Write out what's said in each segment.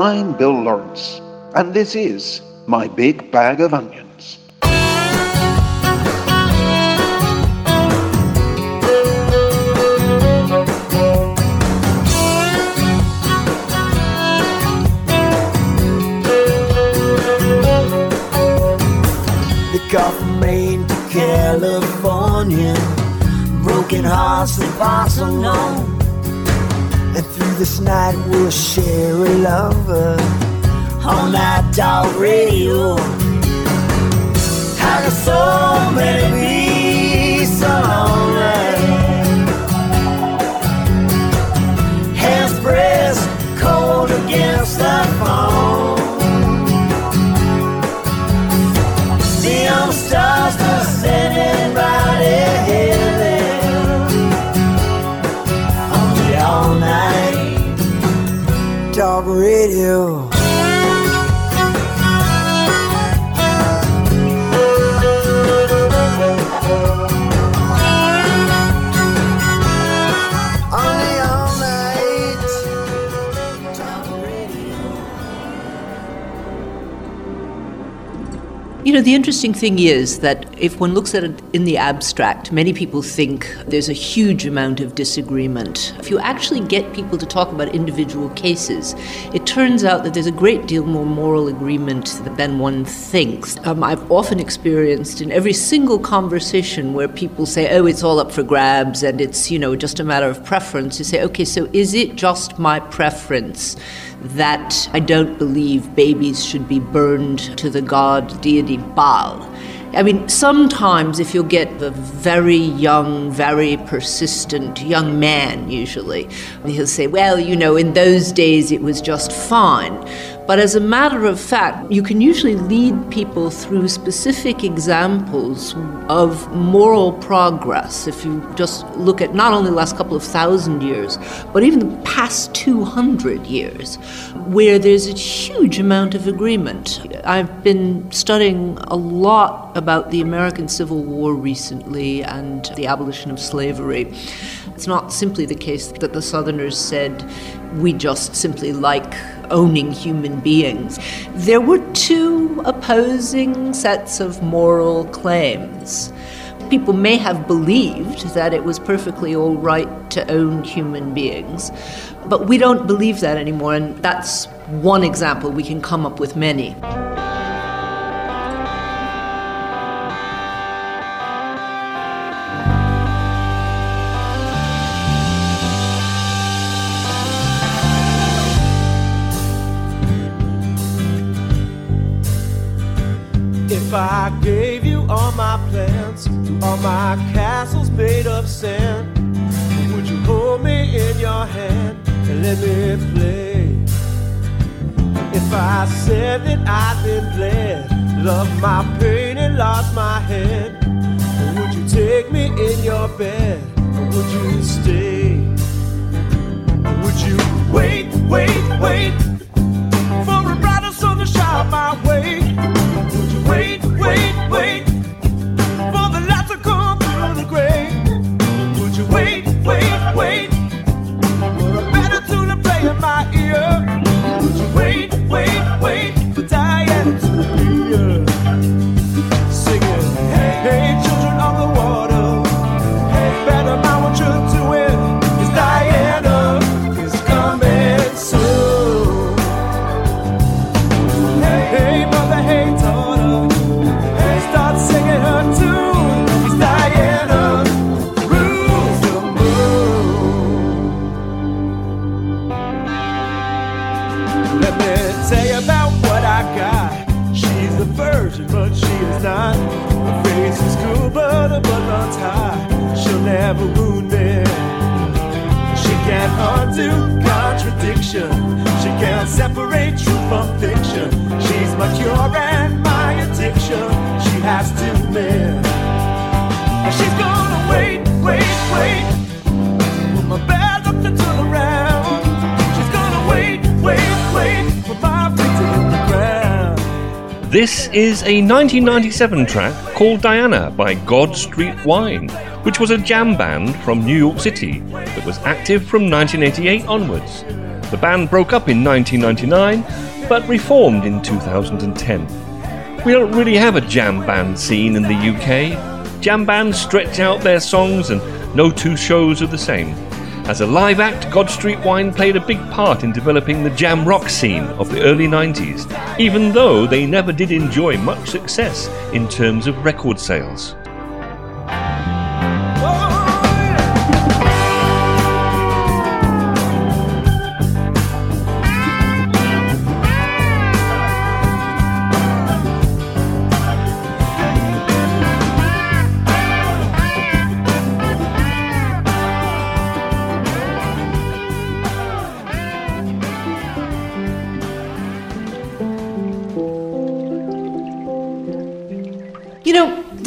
I'm Bill Lawrence, and this is My Big Bag of Onions. The got from Maine to California, broken hearts that pass unknown. And through this night we'll share a lover on that dog radio. How so many You know, the interesting thing is that if one looks at it in the abstract, many people think there's a huge amount of disagreement. If you actually get people to talk about individual cases, it turns out that there's a great deal more moral agreement than one thinks. Um, I've often experienced in every single conversation where people say, oh, it's all up for grabs and it's, you know, just a matter of preference, you say, okay, so is it just my preference? that I don't believe babies should be burned to the god deity Baal. I mean, sometimes if you get a very young, very persistent young man, usually, he'll say, well, you know, in those days it was just fine. But as a matter of fact, you can usually lead people through specific examples of moral progress if you just look at not only the last couple of thousand years, but even the past 200 years, where there's a huge amount of agreement. I've been studying a lot about the American Civil War recently and the abolition of slavery. It's not simply the case that the Southerners said, we just simply like owning human beings. There were two opposing sets of moral claims. People may have believed that it was perfectly all right to own human beings, but we don't believe that anymore, and that's one example. We can come up with many. Plans, all my castles made of sand, would you hold me in your hand and let me play? If I said that I've been bled, loved my pain and lost my head, would you take me in your bed or would you stay? Would you wait, wait, wait for a brighter sun to shine my way? Would you wait, wait, wait through a 1997 track called Diana by God Street Wine, which was a jam band from New York City that was active from 1988 onwards. The band broke up in 1999 but reformed in 2010. We don't really have a jam band scene in the UK. Jam bands stretch out their songs and no two shows are the same. As a live act, God Street Wine played a big part in developing the jam rock scene of the early 90s, even though they never did enjoy much success in terms of record sales.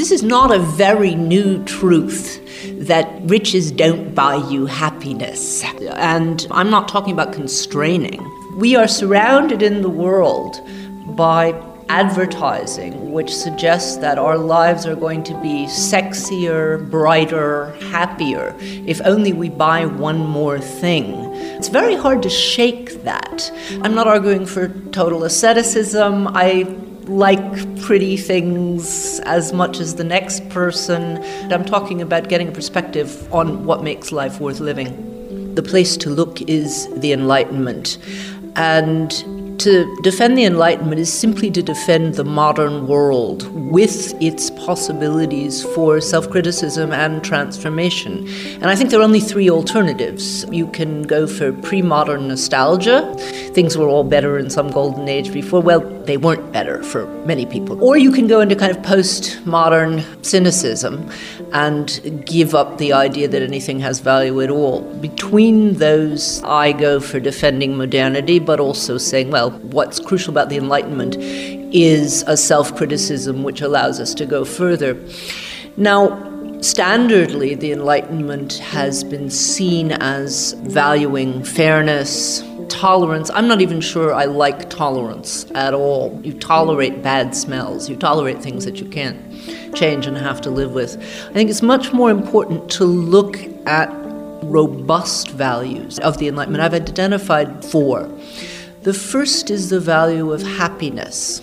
This is not a very new truth that riches don't buy you happiness. And I'm not talking about constraining. We are surrounded in the world by advertising which suggests that our lives are going to be sexier, brighter, happier if only we buy one more thing. It's very hard to shake that. I'm not arguing for total asceticism. I like pretty things as much as the next person. I'm talking about getting a perspective on what makes life worth living. The place to look is the Enlightenment. And to defend the Enlightenment is simply to defend the modern world with its possibilities for self criticism and transformation. And I think there are only three alternatives. You can go for pre modern nostalgia, things were all better in some golden age before. Well, they weren't better for many people. Or you can go into kind of post modern cynicism and give up the idea that anything has value at all. Between those, I go for defending modernity, but also saying, well, what's crucial about the Enlightenment is a self criticism which allows us to go further. Now, standardly, the Enlightenment has been seen as valuing fairness, tolerance. I'm not even sure I like tolerance at all. You tolerate bad smells, you tolerate things that you can't change and have to live with. I think it's much more important to look at robust values of the Enlightenment. I've identified four. The first is the value of happiness.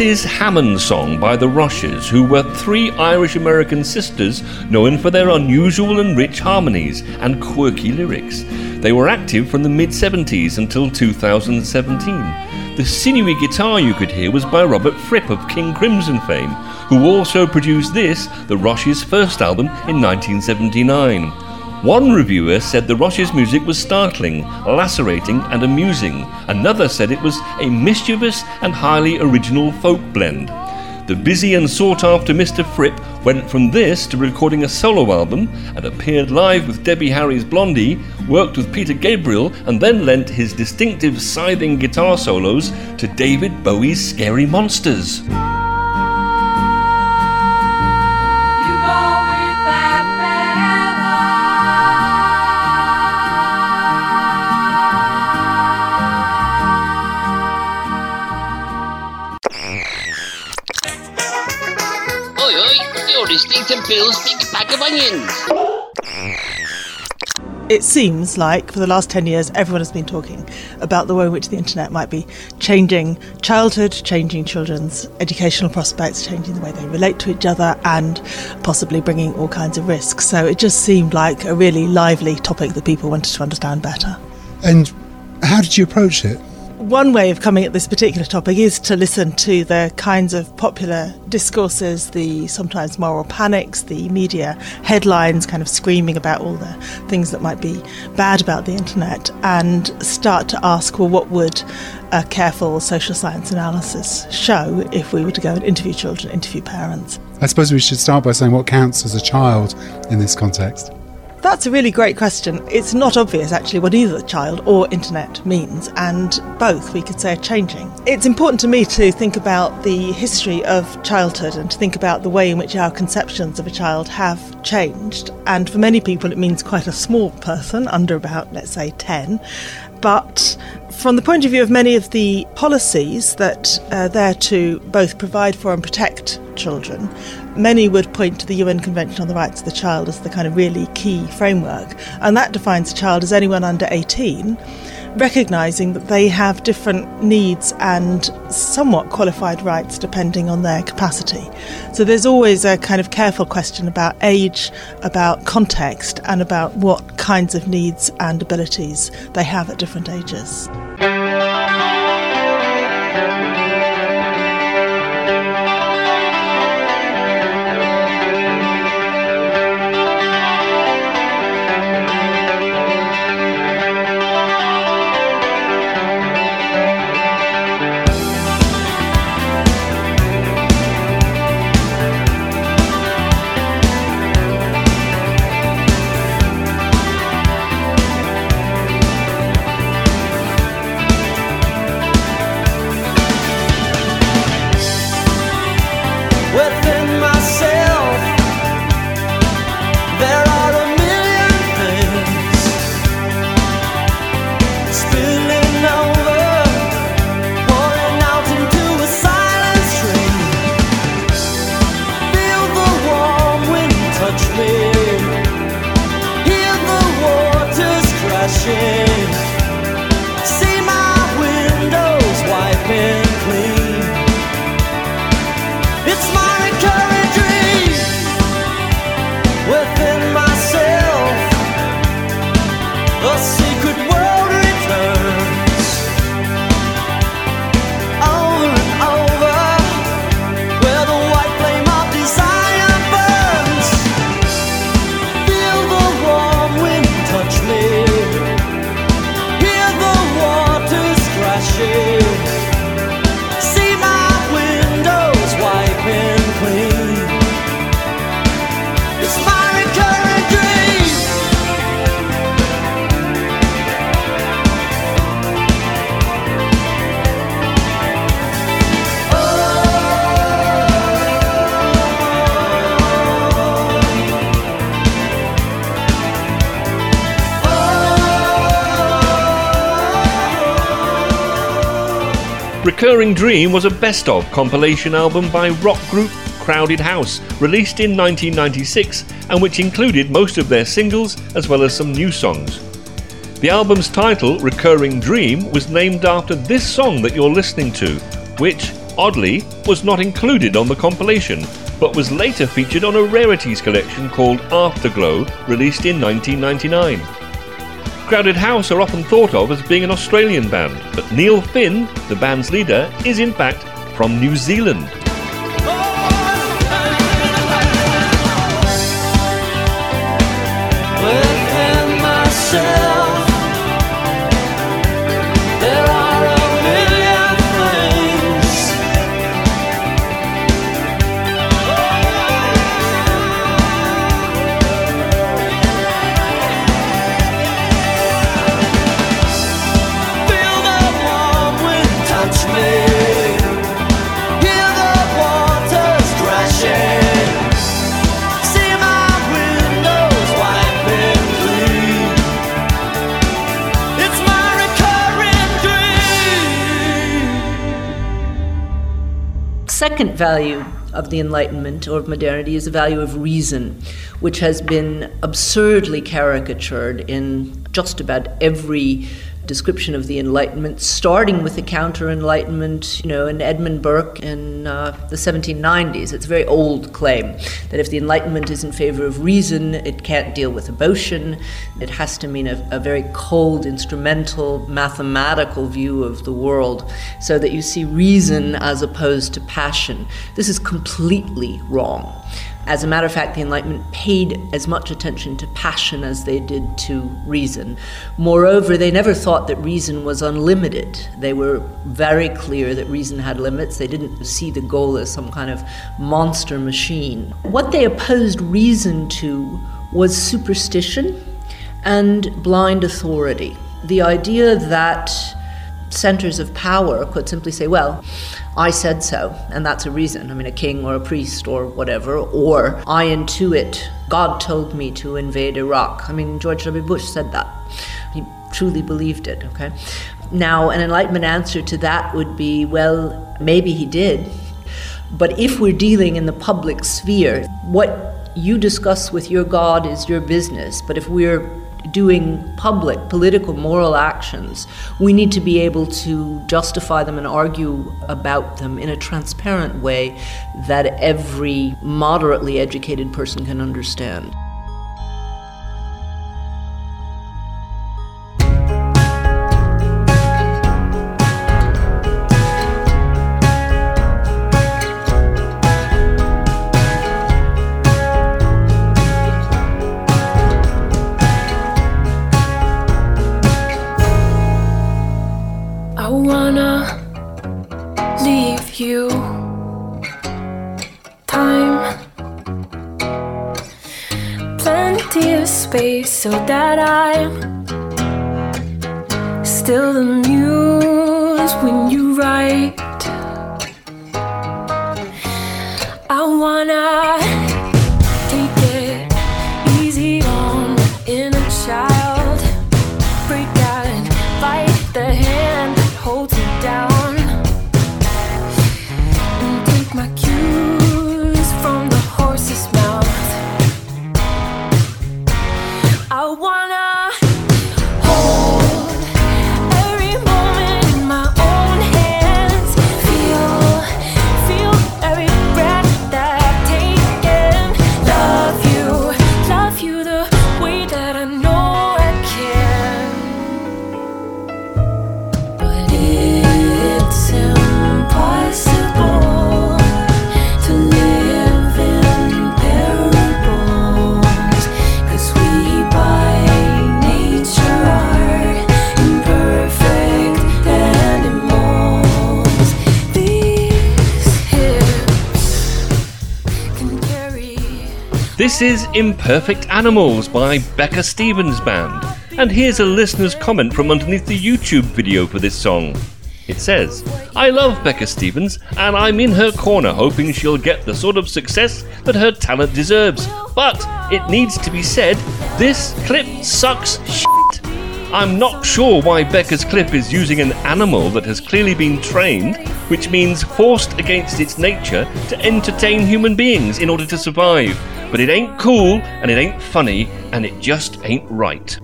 This is Hammond's Song by the Roches, who were three Irish American sisters known for their unusual and rich harmonies and quirky lyrics. They were active from the mid 70s until 2017. The sinewy guitar you could hear was by Robert Fripp of King Crimson fame, who also produced this, the Roches' first album, in 1979. One reviewer said the Roches' music was startling, lacerating, and amusing. Another said it was a mischievous and highly original folk blend. The busy and sought after Mr. Fripp went from this to recording a solo album and appeared live with Debbie Harry's Blondie, worked with Peter Gabriel, and then lent his distinctive scything guitar solos to David Bowie's Scary Monsters. Of Onions. It seems like for the last 10 years, everyone has been talking about the way in which the internet might be changing childhood, changing children's educational prospects, changing the way they relate to each other, and possibly bringing all kinds of risks. So it just seemed like a really lively topic that people wanted to understand better. And how did you approach it? One way of coming at this particular topic is to listen to the kinds of popular discourses, the sometimes moral panics, the media headlines kind of screaming about all the things that might be bad about the internet, and start to ask, well, what would a careful social science analysis show if we were to go and interview children, interview parents? I suppose we should start by saying what counts as a child in this context. That's a really great question. It's not obvious actually what either child or internet means, and both we could say are changing. It's important to me to think about the history of childhood and to think about the way in which our conceptions of a child have changed. And for many people, it means quite a small person, under about, let's say, 10. But from the point of view of many of the policies that uh, are there to both provide for and protect children, many would point to the UN Convention on the Rights of the Child as the kind of really key framework. And that defines a child as anyone under 18, recognising that they have different needs and somewhat qualified rights depending on their capacity. So there's always a kind of careful question about age, about context, and about what kinds of needs and abilities they have at different ages. Recurring Dream was a best of compilation album by rock group Crowded House, released in 1996, and which included most of their singles as well as some new songs. The album's title, Recurring Dream, was named after this song that you're listening to, which, oddly, was not included on the compilation, but was later featured on a rarities collection called Afterglow, released in 1999. Crowded House are often thought of as being an Australian band, but Neil Finn, the band's leader, is in fact from New Zealand. Value of the Enlightenment or of modernity is the value of reason, which has been absurdly caricatured in just about every description of the Enlightenment, starting with the Counter Enlightenment, you know, in Edmund Burke in uh, the 1790s. It's a very old claim that if the Enlightenment is in favor of reason, it can't deal with emotion. It has to mean a, a very cold, instrumental, mathematical view of the world, so that you see reason as opposed to passion. This is completely wrong. As a matter of fact, the Enlightenment paid as much attention to passion as they did to reason. Moreover, they never thought that reason was unlimited. They were very clear that reason had limits. They didn't see the goal as some kind of monster machine. What they opposed reason to was superstition and blind authority. The idea that centers of power could simply say, well, I said so, and that's a reason. I mean, a king or a priest or whatever, or I intuit, God told me to invade Iraq. I mean, George W. Bush said that. He truly believed it, okay? Now, an Enlightenment answer to that would be, well, maybe he did, but if we're dealing in the public sphere, what you discuss with your God is your business. But if we're doing public, political, moral actions, we need to be able to justify them and argue about them in a transparent way that every moderately educated person can understand. So that I'm still the muse when you write. This is Imperfect Animals by Becca Stevens Band. And here's a listener's comment from underneath the YouTube video for this song. It says, I love Becca Stevens, and I'm in her corner hoping she'll get the sort of success that her talent deserves. But it needs to be said, this clip sucks shit. I'm not sure why Becca's clip is using an animal that has clearly been trained, which means forced against its nature to entertain human beings in order to survive. But it ain't cool, and it ain't funny, and it just ain't right.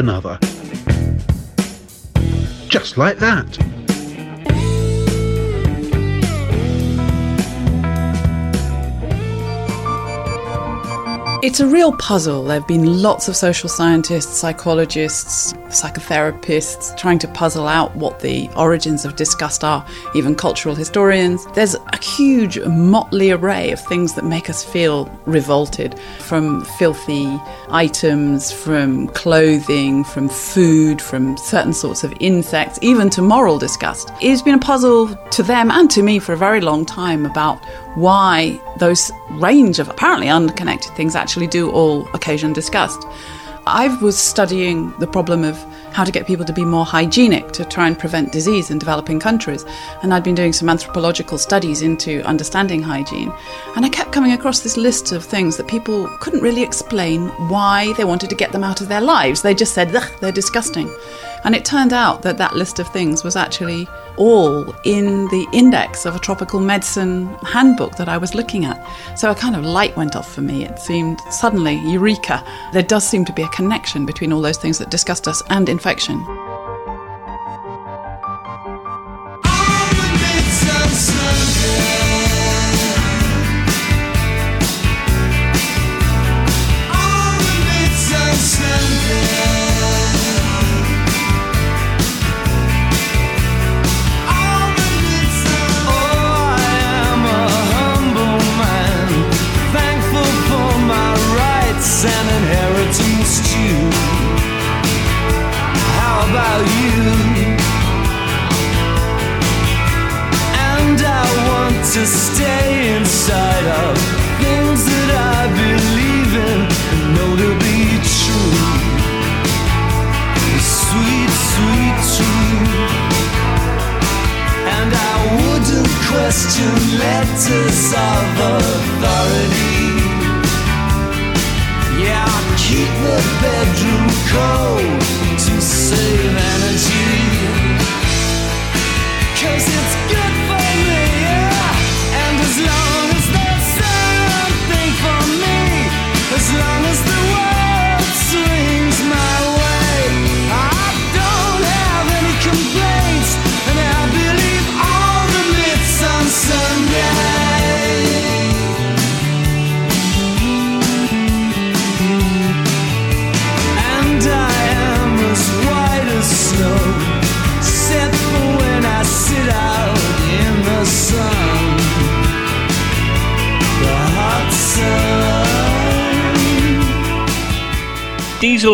Another. Just like that. It's a real puzzle. There have been lots of social scientists, psychologists, psychotherapists trying to puzzle out what the origins of disgust are, even cultural historians. There's a huge motley array of things that make us feel revolted from filthy items, from clothing, from food, from certain sorts of insects, even to moral disgust. It's been a puzzle to them and to me for a very long time about why those range of apparently unconnected things actually do all occasion disgust. I was studying the problem of how to get people to be more hygienic to try and prevent disease in developing countries. And I'd been doing some anthropological studies into understanding hygiene. And I kept coming across this list of things that people couldn't really explain why they wanted to get them out of their lives. They just said, they're disgusting. And it turned out that that list of things was actually all in the index of a tropical medicine handbook that I was looking at. So a kind of light went off for me. It seemed suddenly, eureka, there does seem to be a connection between all those things that disgust us and infection.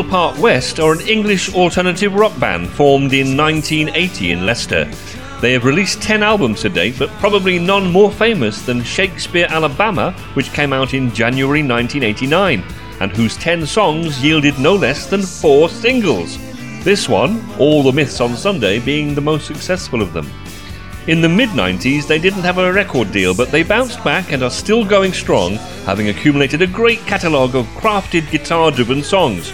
Park West are an English alternative rock band formed in 1980 in Leicester. They have released 10 albums to date, but probably none more famous than Shakespeare Alabama, which came out in January 1989, and whose 10 songs yielded no less than 4 singles. This one, All the Myths on Sunday, being the most successful of them. In the mid 90s, they didn't have a record deal, but they bounced back and are still going strong, having accumulated a great catalogue of crafted guitar driven songs.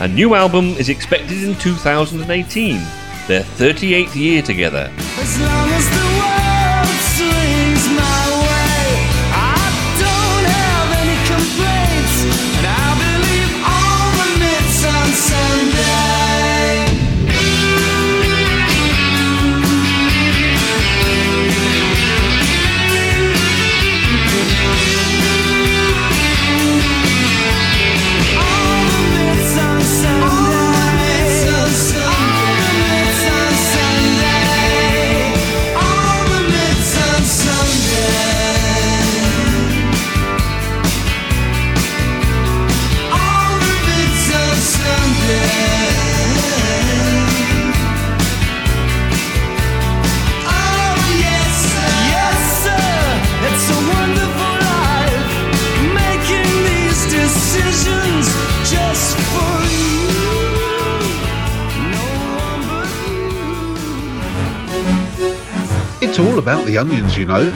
A new album is expected in 2018, their 38th year together. As It's all about the onions, you know.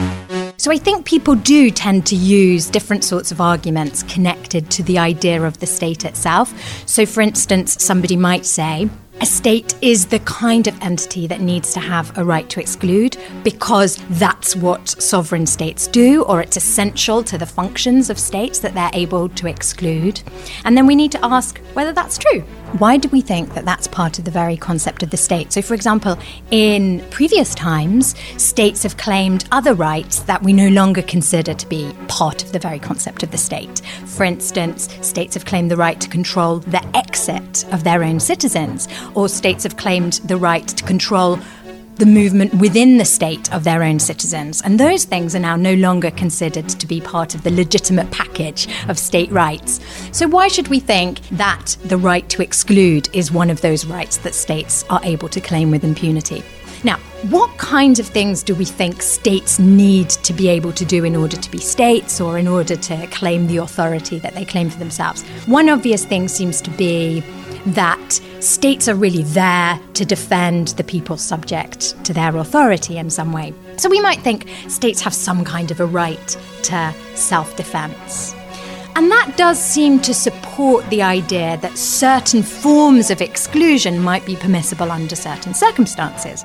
So I think people do tend to use different sorts of arguments connected to the idea of the state itself. So, for instance, somebody might say, a state is the kind of entity that needs to have a right to exclude because that's what sovereign states do, or it's essential to the functions of states that they're able to exclude. And then we need to ask whether that's true. Why do we think that that's part of the very concept of the state? So, for example, in previous times, states have claimed other rights that we no longer consider to be part of the very concept of the state. For instance, states have claimed the right to control the exit of their own citizens, or states have claimed the right to control the movement within the state of their own citizens. And those things are now no longer considered to be part of the legitimate package of state rights. So, why should we think that the right to exclude is one of those rights that states are able to claim with impunity? Now, what kinds of things do we think states need to be able to do in order to be states or in order to claim the authority that they claim for themselves? One obvious thing seems to be that states are really there to defend the people subject to their authority in some way. So we might think states have some kind of a right to self defense. And that does seem to support the idea that certain forms of exclusion might be permissible under certain circumstances.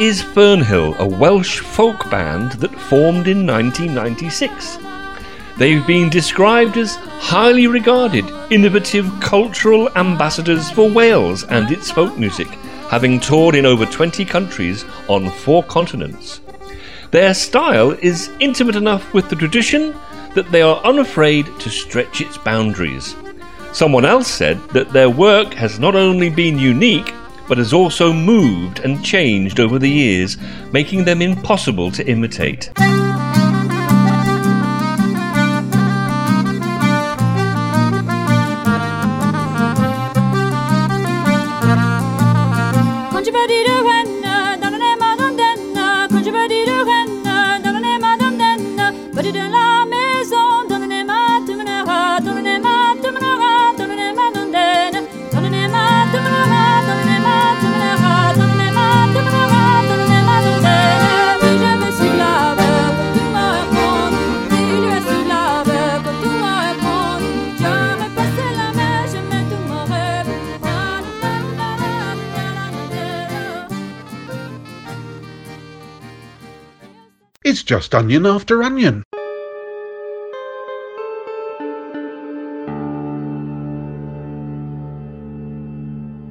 Is Fernhill, a Welsh folk band that formed in 1996. They've been described as highly regarded, innovative cultural ambassadors for Wales and its folk music, having toured in over 20 countries on four continents. Their style is intimate enough with the tradition that they are unafraid to stretch its boundaries. Someone else said that their work has not only been unique, but has also moved and changed over the years, making them impossible to imitate. It's just onion after onion.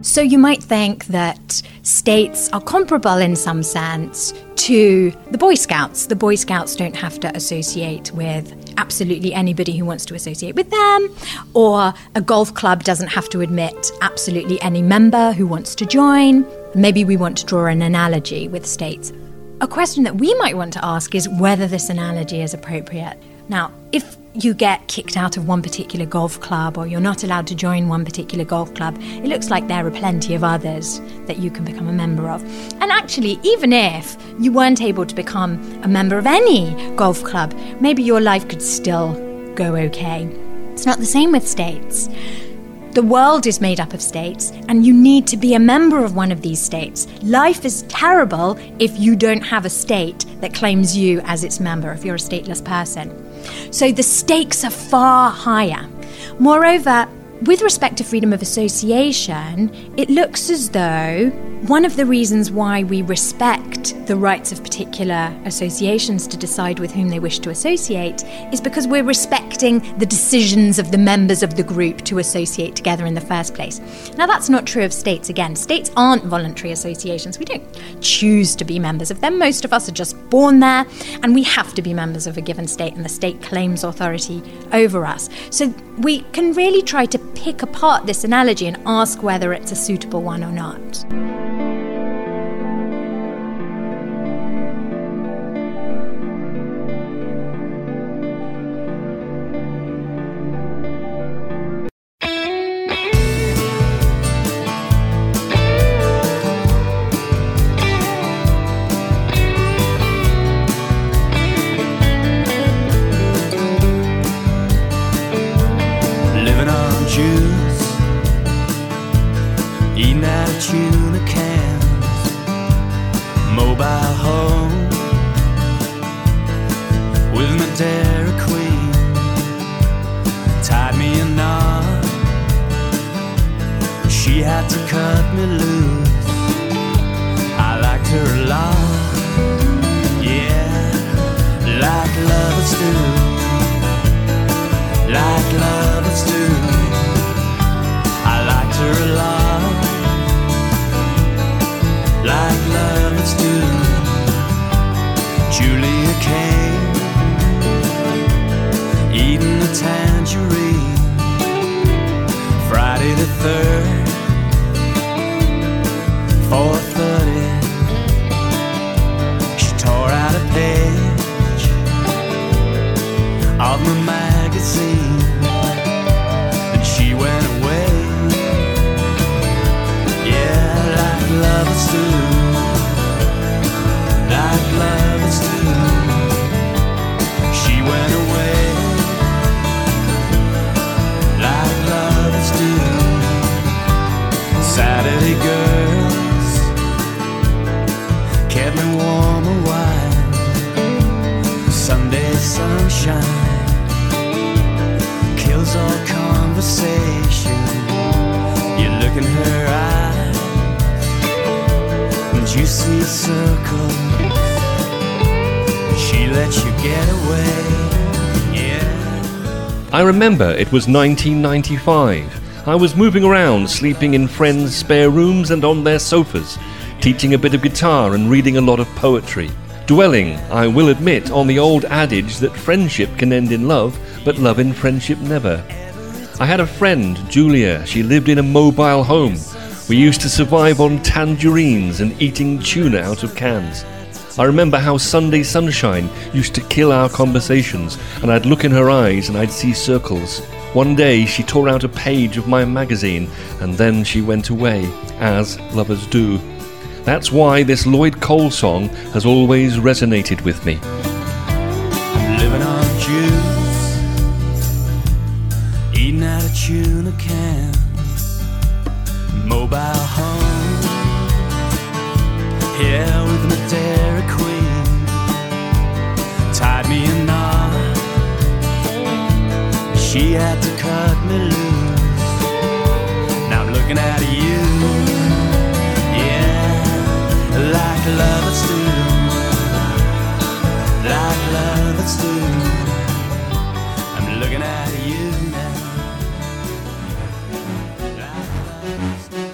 So you might think that states are comparable in some sense to the Boy Scouts. The Boy Scouts don't have to associate with absolutely anybody who wants to associate with them, or a golf club doesn't have to admit absolutely any member who wants to join. Maybe we want to draw an analogy with states. A question that we might want to ask is whether this analogy is appropriate. Now, if you get kicked out of one particular golf club or you're not allowed to join one particular golf club, it looks like there are plenty of others that you can become a member of. And actually, even if you weren't able to become a member of any golf club, maybe your life could still go okay. It's not the same with states. The world is made up of states, and you need to be a member of one of these states. Life is terrible if you don't have a state that claims you as its member, if you're a stateless person. So the stakes are far higher. Moreover, with respect to freedom of association, it looks as though one of the reasons why we respect the rights of particular associations to decide with whom they wish to associate is because we're respecting the decisions of the members of the group to associate together in the first place. Now, that's not true of states again. States aren't voluntary associations. We don't choose to be members of them. Most of us are just born there, and we have to be members of a given state, and the state claims authority over us. So we can really try to pick apart this analogy and ask whether it's a suitable one or not. I remember it was 1995. I was moving around, sleeping in friends' spare rooms and on their sofas, teaching a bit of guitar and reading a lot of poetry. Dwelling, I will admit, on the old adage that friendship can end in love, but love in friendship never. I had a friend, Julia. She lived in a mobile home. We used to survive on tangerines and eating tuna out of cans. I remember how Sunday sunshine used to kill our conversations, and I'd look in her eyes and I'd see circles. One day she tore out a page of my magazine, and then she went away, as lovers do. That's why this Lloyd Cole song has always resonated with me. Living on juice, eating out of tuna cans, mobile home, yeah, She had to cut me loose. Now I'm looking at you, yeah, like like. I'm looking at you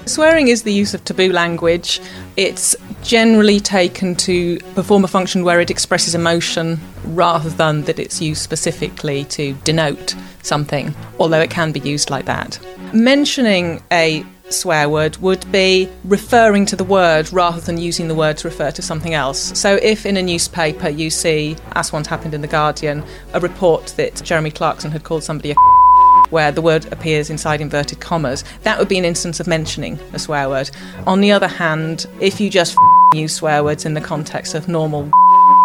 Swearing is the use of taboo language. It's generally taken to perform a function where it expresses emotion rather than that it's used specifically to denote something, although it can be used like that. Mentioning a swear word would be referring to the word rather than using the word to refer to something else. So, if in a newspaper you see, as once happened in The Guardian, a report that Jeremy Clarkson had called somebody a where the word appears inside inverted commas, that would be an instance of mentioning a swear word. On the other hand, if you just use swear words in the context of normal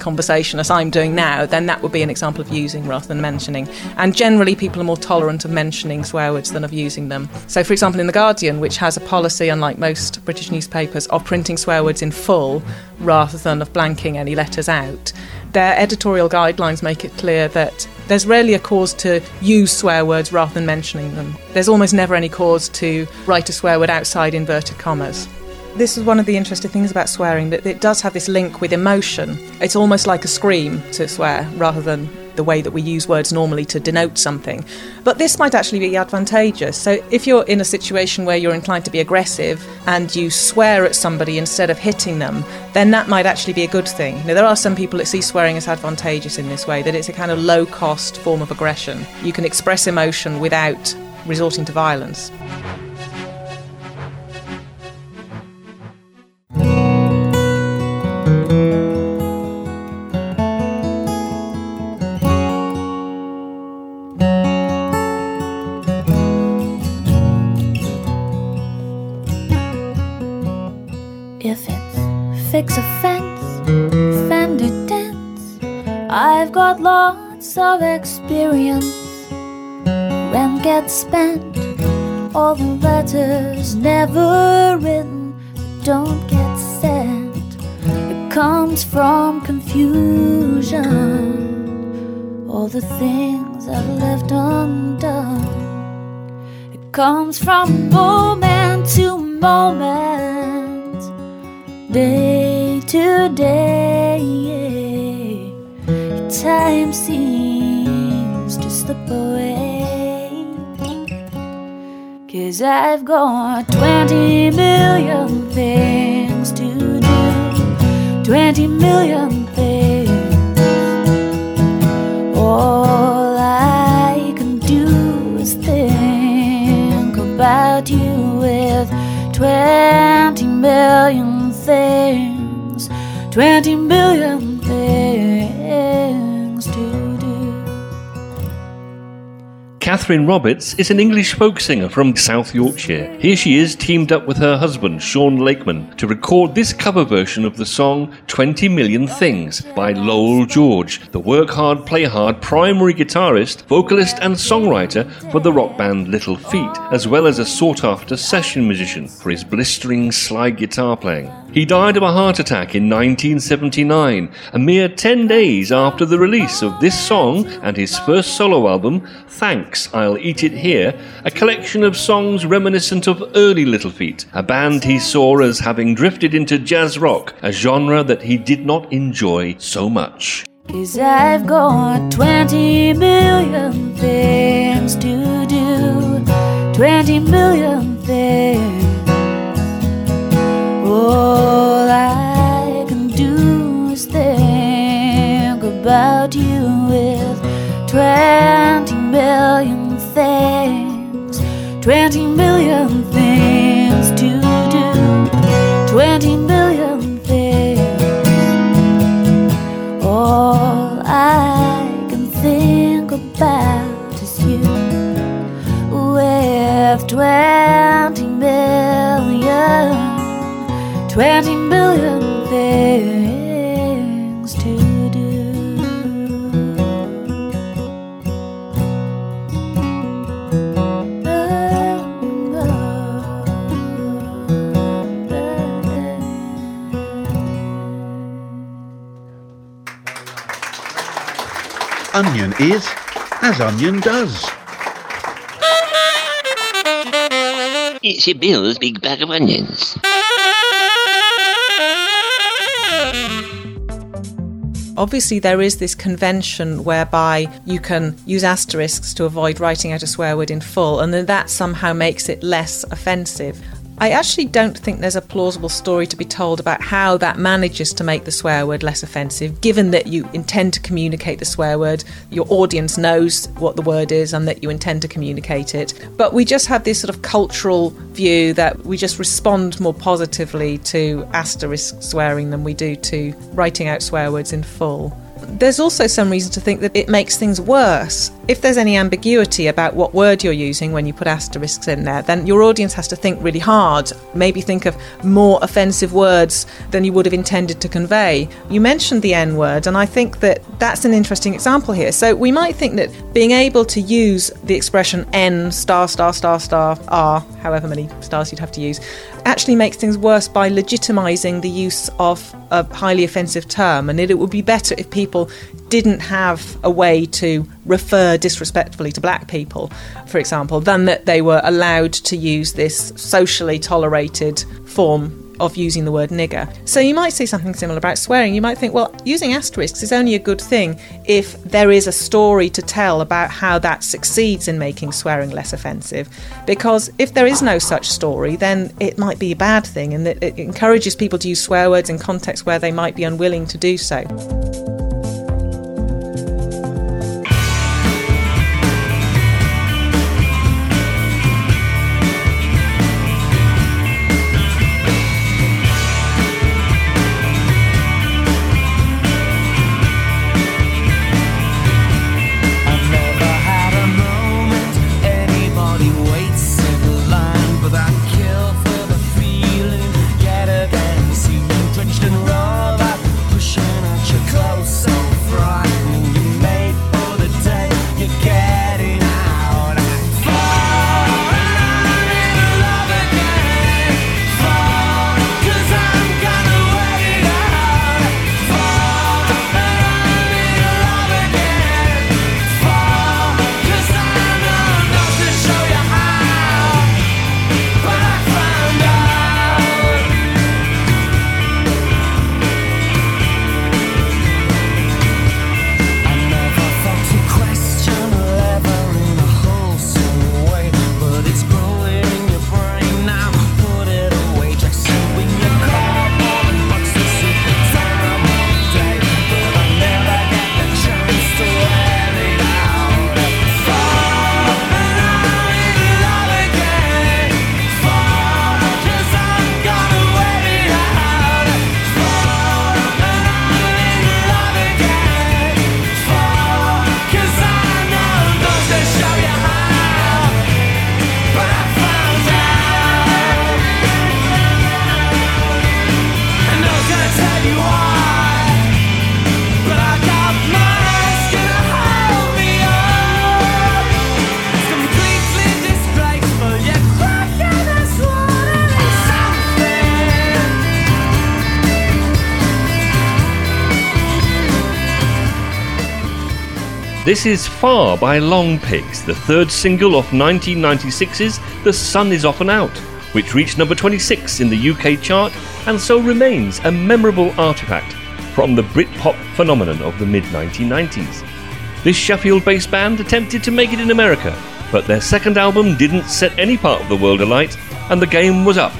conversation as I'm doing now, then that would be an example of using rather than mentioning. And generally, people are more tolerant of mentioning swear words than of using them. So, for example, in The Guardian, which has a policy, unlike most British newspapers, of printing swear words in full rather than of blanking any letters out, their editorial guidelines make it clear that there's rarely a cause to use swear words rather than mentioning them. There's almost never any cause to write a swear word outside inverted commas. This is one of the interesting things about swearing that it does have this link with emotion. It's almost like a scream to swear rather than the way that we use words normally to denote something. But this might actually be advantageous. So if you're in a situation where you're inclined to be aggressive and you swear at somebody instead of hitting them, then that might actually be a good thing. Now, there are some people that see swearing as advantageous in this way, that it's a kind of low cost form of aggression. You can express emotion without resorting to violence. Got lots of experience. Rent gets spent, all the letters never written don't get sent. It comes from confusion, all the things I've left undone. It comes from moment to moment day to day. Time seems to slip away. Cause I've got 20 million things to do, 20 million things. All I can do is think about you with 20 million things, 20 million Kathryn Roberts is an English folk singer from South Yorkshire. Here she is, teamed up with her husband, Sean Lakeman, to record this cover version of the song 20 Million Things by Lowell George, the work hard, play hard primary guitarist, vocalist, and songwriter for the rock band Little Feat, as well as a sought after session musician for his blistering slide guitar playing. He died of a heart attack in 1979, a mere 10 days after the release of this song and his first solo album, Thanks, I'll Eat It Here, a collection of songs reminiscent of early Little Feat, a band he saw as having drifted into jazz rock, a genre that he did not enjoy so much. Cause I've got 20 million things to do, 20 million things. All I can do is think about you with 20 million things, 20 million as onion does. It's your Bill's big bag of onions. Obviously, there is this convention whereby you can use asterisks to avoid writing out a swear word in full, and then that somehow makes it less offensive. I actually don't think there's a plausible story to be told about how that manages to make the swear word less offensive, given that you intend to communicate the swear word, your audience knows what the word is, and that you intend to communicate it. But we just have this sort of cultural view that we just respond more positively to asterisk swearing than we do to writing out swear words in full. There's also some reason to think that it makes things worse. If there's any ambiguity about what word you're using when you put asterisks in there, then your audience has to think really hard, maybe think of more offensive words than you would have intended to convey. You mentioned the N word, and I think that that's an interesting example here. So we might think that being able to use the expression N star star star star R, however many stars you'd have to use, actually makes things worse by legitimising the use of a highly offensive term. And it, it would be better if people didn't have a way to refer disrespectfully to black people, for example, than that they were allowed to use this socially tolerated form of using the word nigger. So you might say something similar about swearing. You might think, well, using asterisks is only a good thing if there is a story to tell about how that succeeds in making swearing less offensive. Because if there is no such story, then it might be a bad thing and it encourages people to use swear words in contexts where they might be unwilling to do so. This is Far by Longpigs, the third single off 1996's The Sun Is Often Out, which reached number 26 in the UK chart and so remains a memorable artifact from the Britpop phenomenon of the mid 1990s. This Sheffield based band attempted to make it in America, but their second album didn't set any part of the world alight, and the game was up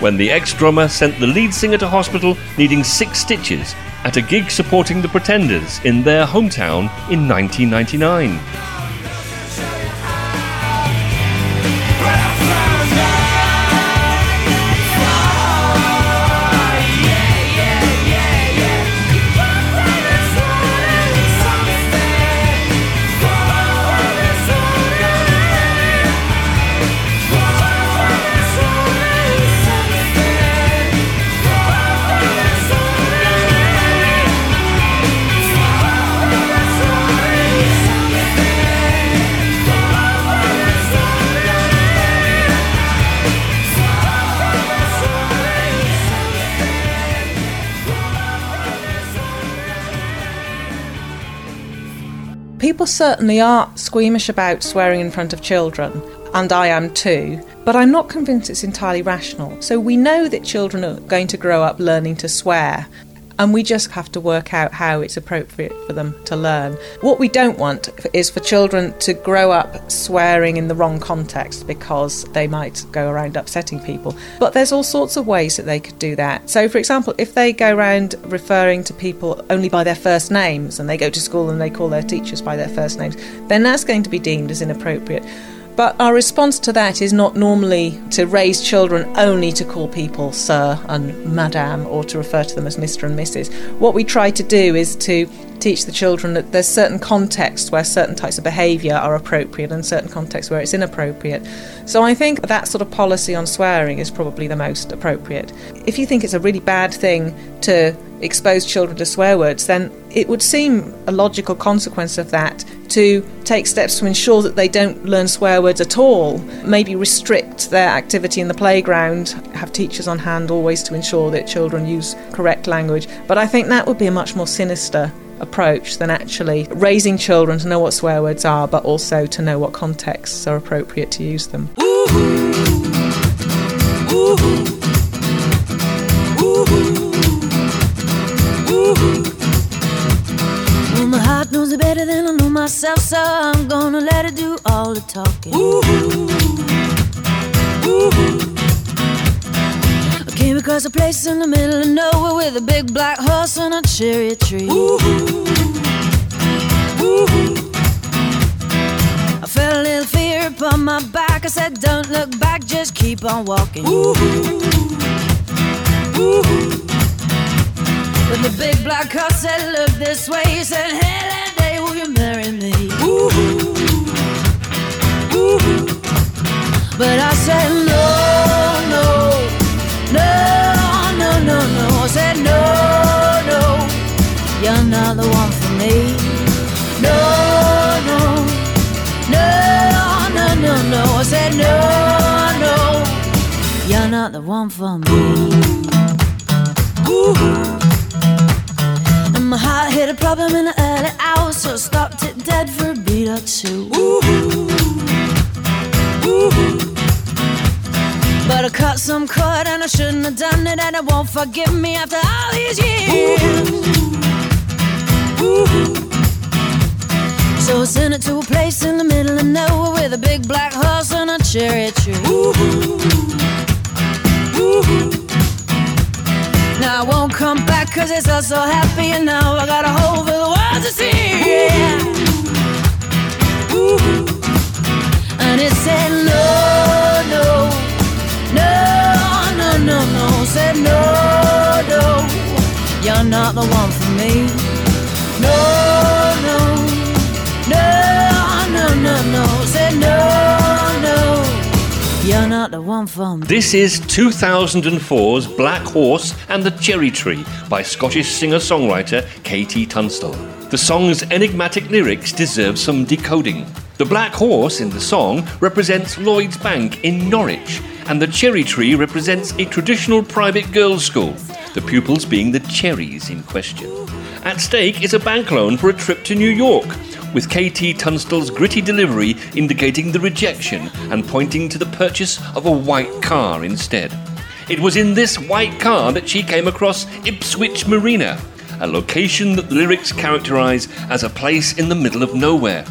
when the ex drummer sent the lead singer to hospital needing six stitches at a gig supporting the Pretenders in their hometown in 1999. People certainly are squeamish about swearing in front of children, and I am too, but I'm not convinced it's entirely rational. So we know that children are going to grow up learning to swear. And we just have to work out how it's appropriate for them to learn. What we don't want is for children to grow up swearing in the wrong context because they might go around upsetting people. But there's all sorts of ways that they could do that. So, for example, if they go around referring to people only by their first names and they go to school and they call their teachers by their first names, then that's going to be deemed as inappropriate. But our response to that is not normally to raise children only to call people sir and madam or to refer to them as Mr. and Mrs. What we try to do is to teach the children that there's certain contexts where certain types of behaviour are appropriate and certain contexts where it's inappropriate. So I think that sort of policy on swearing is probably the most appropriate. If you think it's a really bad thing to expose children to swear words, then it would seem a logical consequence of that to take steps to ensure that they don't learn swear words at all, maybe restrict their activity in the playground, have teachers on hand always to ensure that children use correct language. But I think that would be a much more sinister approach than actually raising children to know what swear words are, but also to know what contexts are appropriate to use them. Well, myself, so I'm gonna let it do all the talking. I came across a place in the middle of nowhere with a big black horse and a cherry tree. I felt a little fear upon my back. I said, Don't look back, just keep on walking. But the big black horse said, Look this way. He said, Hey, But I said, No, no, no, no, no, no. I said, No, no, you're not the one for me. No, no, no, no, no, no. I said, No, no, you're not the one for me. And my heart hit a problem in the early hours, so I stopped it dead for a beat or two. But I cut some cord and I shouldn't have done it, and it won't forgive me after all these years. So I sent it to a place in the middle of nowhere with a big black horse and a cherry tree. Now I won't come back cause it's all so happy and now I got a hole for the world to see. And it said no, no, no, no, no. Said no, no, you're not the one for me. No, no, no, no, no, no. Said no, no, you're not the one for me. This is 2004's Black Horse and the Cherry Tree by Scottish singer songwriter KT Tunstall. The song's enigmatic lyrics deserve some decoding. The black horse in the song represents Lloyd's Bank in Norwich, and the cherry tree represents a traditional private girls' school, the pupils being the cherries in question. At stake is a bank loan for a trip to New York, with KT Tunstall's gritty delivery indicating the rejection and pointing to the purchase of a white car instead. It was in this white car that she came across Ipswich Marina, a location that the lyrics characterize as a place in the middle of nowhere.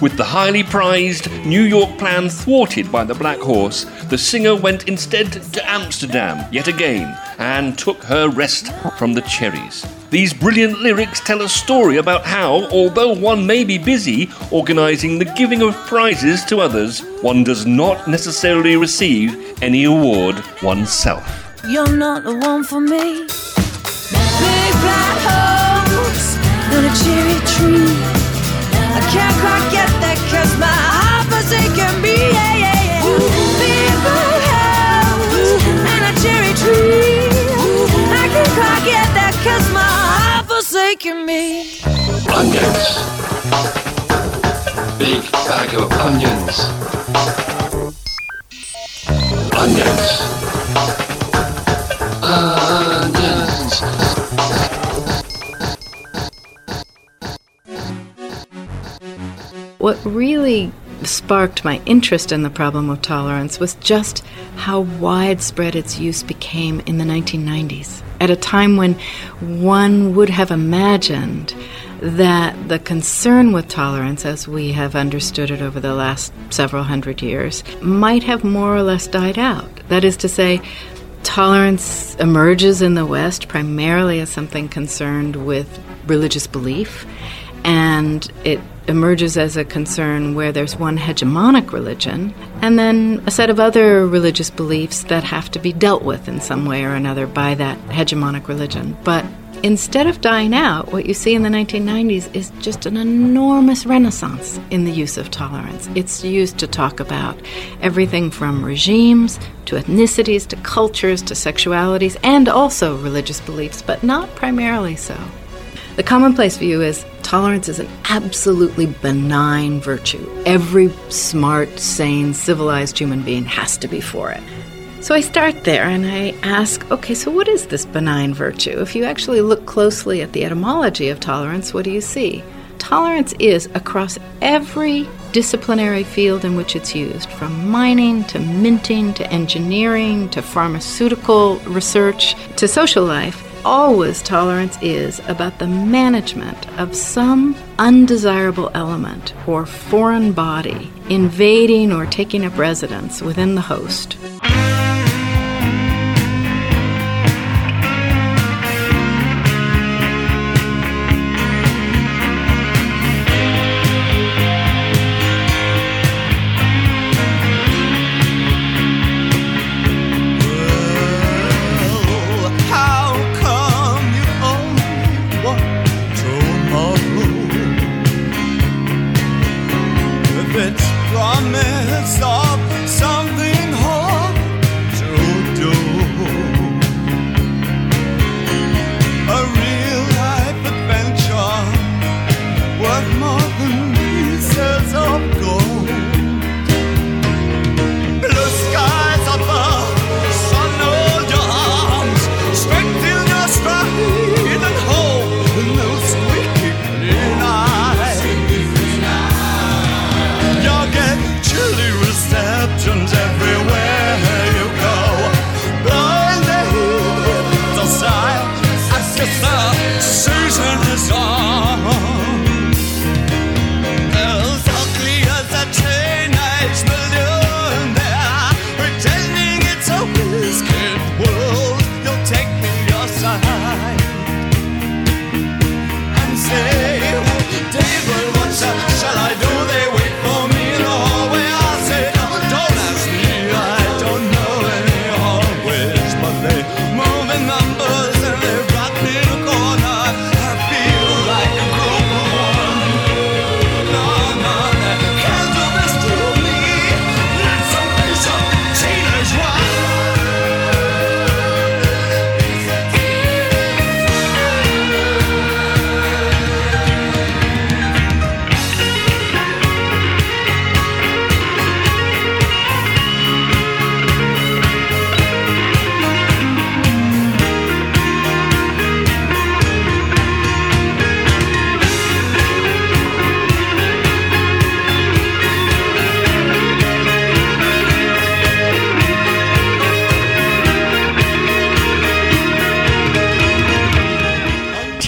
With the highly prized New York plan thwarted by the Black Horse, the singer went instead to Amsterdam yet again and took her rest from the cherries. These brilliant lyrics tell a story about how, although one may be busy organising the giving of prizes to others, one does not necessarily receive any award oneself. You're not the one for me. Big black a cherry tree. Can't quite get my me. Horse and a cherry tree. I can't quite get that cause my heart forsaken me. Onions. Big bag of onions. Onions. Onions. What really sparked my interest in the problem of tolerance was just how widespread its use became in the 1990s, at a time when one would have imagined that the concern with tolerance, as we have understood it over the last several hundred years, might have more or less died out. That is to say, tolerance emerges in the West primarily as something concerned with religious belief, and it emerges as a concern where there's one hegemonic religion and then a set of other religious beliefs that have to be dealt with in some way or another by that hegemonic religion. But instead of dying out, what you see in the 1990s is just an enormous renaissance in the use of tolerance. It's used to talk about everything from regimes to ethnicities to cultures to sexualities and also religious beliefs, but not primarily so. The commonplace view is tolerance is an absolutely benign virtue. Every smart, sane, civilized human being has to be for it. So I start there and I ask, okay, so what is this benign virtue? If you actually look closely at the etymology of tolerance, what do you see? Tolerance is across every disciplinary field in which it's used, from mining to minting to engineering to pharmaceutical research to social life. Always tolerance is about the management of some undesirable element or foreign body invading or taking up residence within the host.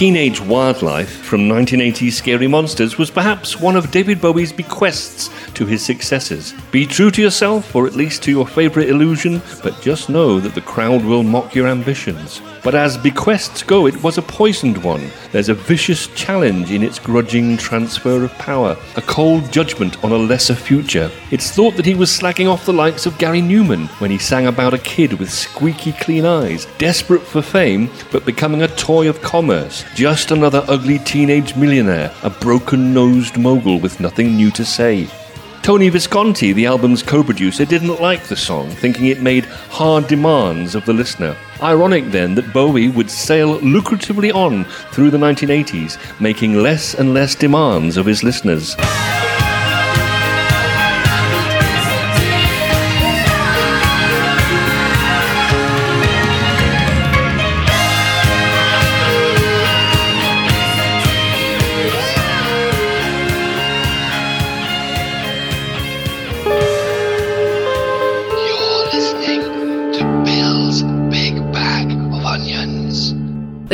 Teenage Wildlife from 1980's Scary Monsters was perhaps one of David Bowie's bequests to his successors. Be true to yourself, or at least to your favourite illusion, but just know that the crowd will mock your ambitions. But as bequests go, it was a poisoned one. There's a vicious challenge in its grudging transfer of power, a cold judgment on a lesser future. It's thought that he was slacking off the likes of Gary Numan when he sang about a kid with squeaky clean eyes, desperate for fame, but becoming a toy of commerce. Just another ugly teenage millionaire, a broken nosed mogul with nothing new to say. Tony Visconti, the album's co producer, didn't like the song, thinking it made hard demands of the listener. Ironic then that Bowie would sail lucratively on through the 1980s, making less and less demands of his listeners.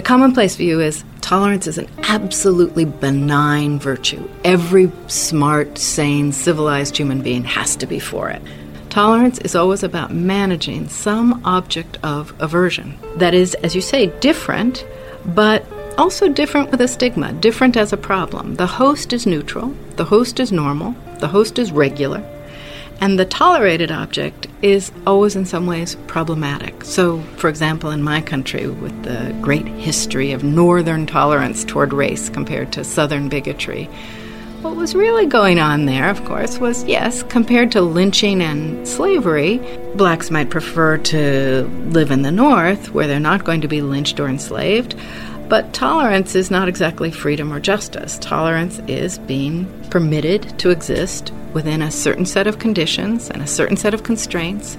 Commonplace view is tolerance is an absolutely benign virtue. Every smart, sane, civilized human being has to be for it. Tolerance is always about managing some object of aversion that is, as you say, different, but also different with a stigma, different as a problem. The host is neutral, the host is normal, the host is regular, and the tolerated object is always in some ways problematic. So, for example, in my country, with the great history of northern tolerance toward race compared to southern bigotry, what was really going on there, of course, was yes, compared to lynching and slavery, blacks might prefer to live in the North where they're not going to be lynched or enslaved. But tolerance is not exactly freedom or justice. Tolerance is being permitted to exist within a certain set of conditions and a certain set of constraints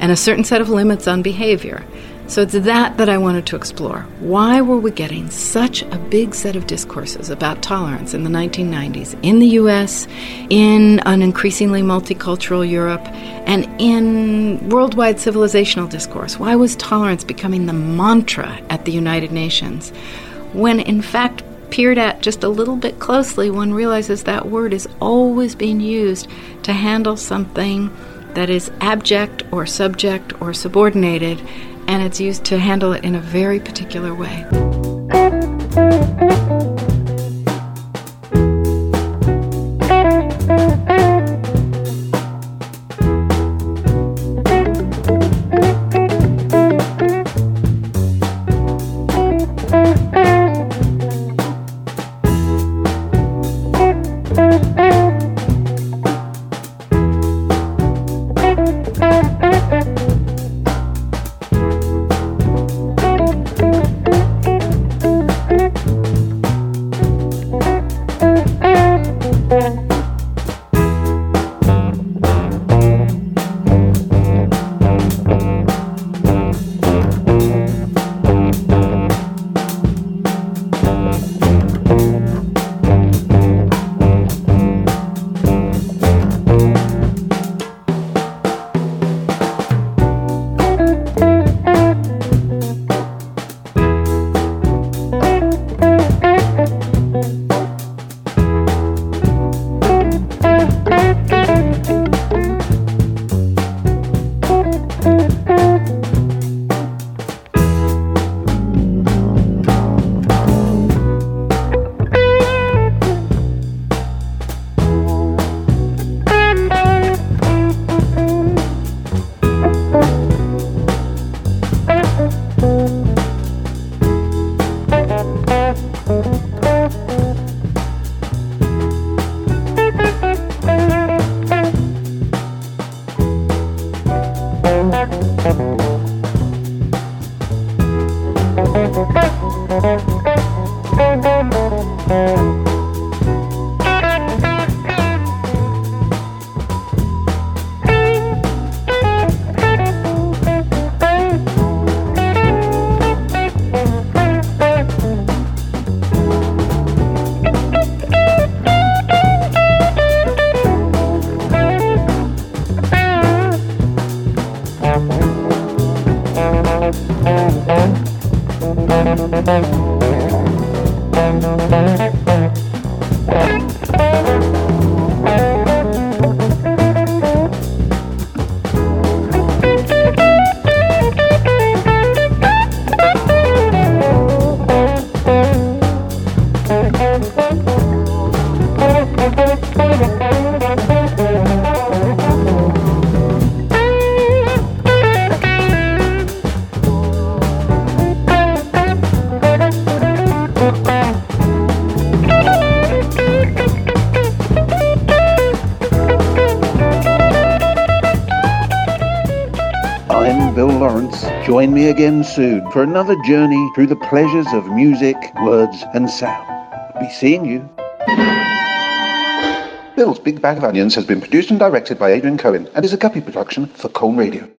and a certain set of limits on behavior. So it's that that I wanted to explore. Why were we getting such a big set of discourses about tolerance in the 1990s in the US, in an increasingly multicultural Europe, and in worldwide civilizational discourse? Why was tolerance becoming the mantra at the United Nations when, in fact, peered at just a little bit closely, one realizes that word is always being used to handle something that is abject or subject or subordinated, and it's used to handle it in a very particular way. Me again soon for another journey through the pleasures of music, words, and sound. Be seeing you. Bill's Big Bag of Onions has been produced and directed by Adrian Cohen and is a Guppy production for Colne Radio.